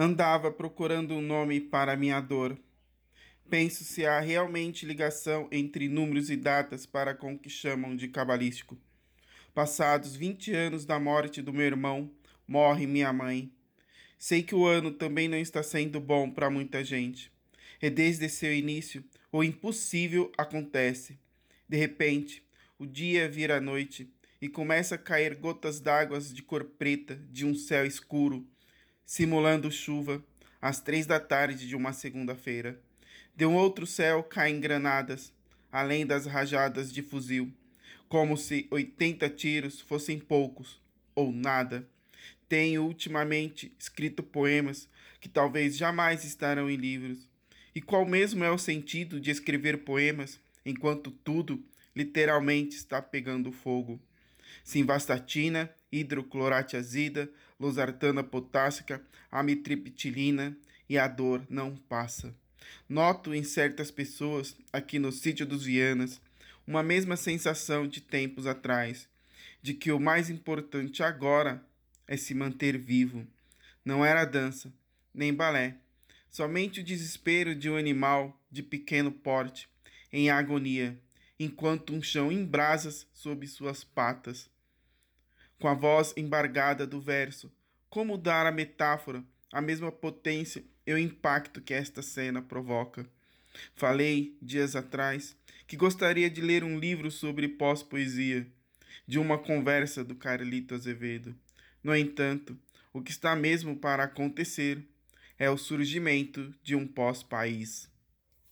Andava procurando um nome para minha dor. Penso se há realmente ligação entre números e datas para com o que chamam de cabalístico. Passados 20 anos da morte do meu irmão, morre minha mãe. Sei que o ano também não está sendo bom para muita gente. E desde seu início, o impossível acontece. De repente, o dia vira noite e começa a cair gotas d'água de cor preta de um céu escuro simulando chuva, às três da tarde de uma segunda-feira. De um outro céu caem granadas, além das rajadas de fuzil, como se oitenta tiros fossem poucos, ou nada. Tenho ultimamente escrito poemas que talvez jamais estarão em livros. E qual mesmo é o sentido de escrever poemas enquanto tudo literalmente está pegando fogo? Simvastatina hidrocloratiazida, losartana potássica, amitriptilina e a dor não passa. Noto em certas pessoas, aqui no sítio dos Vianas, uma mesma sensação de tempos atrás, de que o mais importante agora é se manter vivo. Não era dança, nem balé, somente o desespero de um animal de pequeno porte, em agonia, enquanto um chão em brasas sob suas patas com a voz embargada do verso. Como dar à metáfora a mesma potência e o impacto que esta cena provoca? Falei, dias atrás, que gostaria de ler um livro sobre pós-poesia, de uma conversa do Carlito Azevedo. No entanto, o que está mesmo para acontecer é o surgimento de um pós-país.